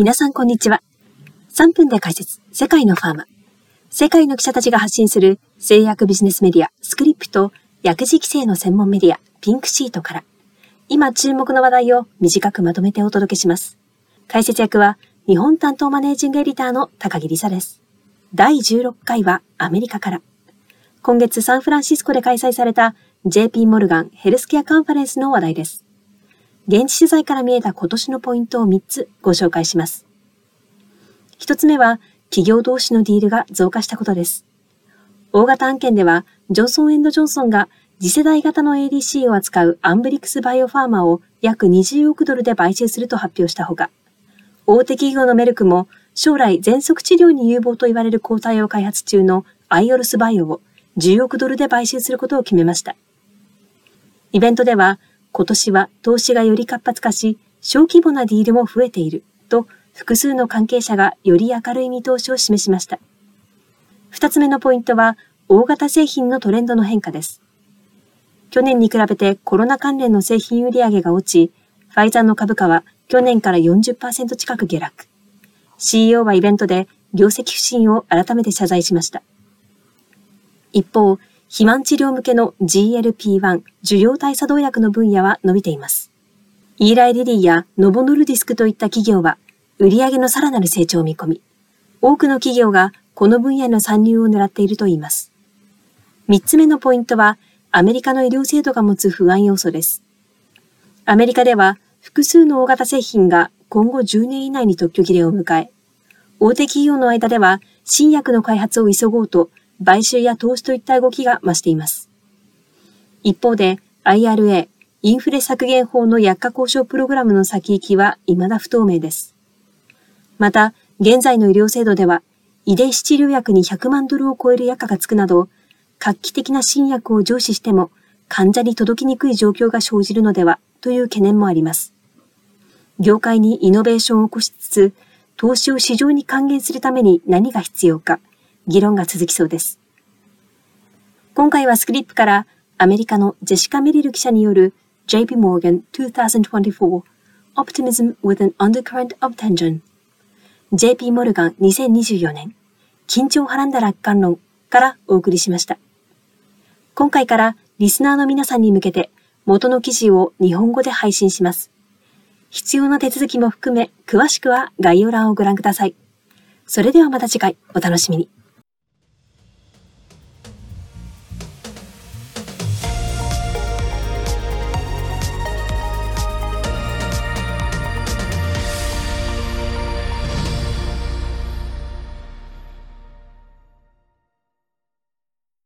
皆さんこんにちは。3分で解説、世界のファーマ。世界の記者たちが発信する製薬ビジネスメディア、スクリプト、薬事規制の専門メディア、ピンクシートから、今注目の話題を短くまとめてお届けします。解説役は、日本担当マネージングエディターの高木梨沙です。第16回はアメリカから。今月サンフランシスコで開催された JP モルガンヘルスケアカンファレンスの話題です。現地取材から見えた今年のポイントを3つご紹介します。1つ目は、企業同士のディールが増加したことです。大型案件では、ジョンソンジョンソンが次世代型の ADC を扱うアンブリックスバイオファーマを約20億ドルで買収すると発表したほか、大手企業のメルクも将来全息治療に有望と言われる抗体を開発中のアイオルスバイオを10億ドルで買収することを決めました。イベントでは、今年は投資がより活発化し、小規模なディールも増えていると複数の関係者がより明るい見通しを示しました。二つ目のポイントは、大型製品のトレンドの変化です。去年に比べてコロナ関連の製品売上が落ち、ファイザーの株価は去年から40%近く下落。CEO はイベントで業績不振を改めて謝罪しました。一方、肥満治療向けの GLP-1 受容体作動薬の分野は伸びています。イーライリリーやノボノルディスクといった企業は売上のさらなる成長を見込み、多くの企業がこの分野の参入を狙っているといいます。三つ目のポイントはアメリカの医療制度が持つ不安要素です。アメリカでは複数の大型製品が今後10年以内に特許切れを迎え、大手企業の間では新薬の開発を急ごうと買収や投資といった動きが増しています。一方で IRA、インフレ削減法の薬価交渉プログラムの先行きは未だ不透明です。また、現在の医療制度では、遺伝子治療薬に100万ドルを超える薬価がつくなど、画期的な新薬を上司しても、患者に届きにくい状況が生じるのではという懸念もあります。業界にイノベーションを起こしつつ、投資を市場に還元するために何が必要か、議論が続きそうです。今回はスクリップからアメリカのジェシカ・メリル記者による JP Morgan 2024 Optimism with an Undercurrent of Tension JP モルガン2024年緊張をはらんだ楽観論からお送りしました。今回からリスナーの皆さんに向けて元の記事を日本語で配信します。必要な手続きも含め詳しくは概要欄をご覧ください。それではまた次回お楽しみに。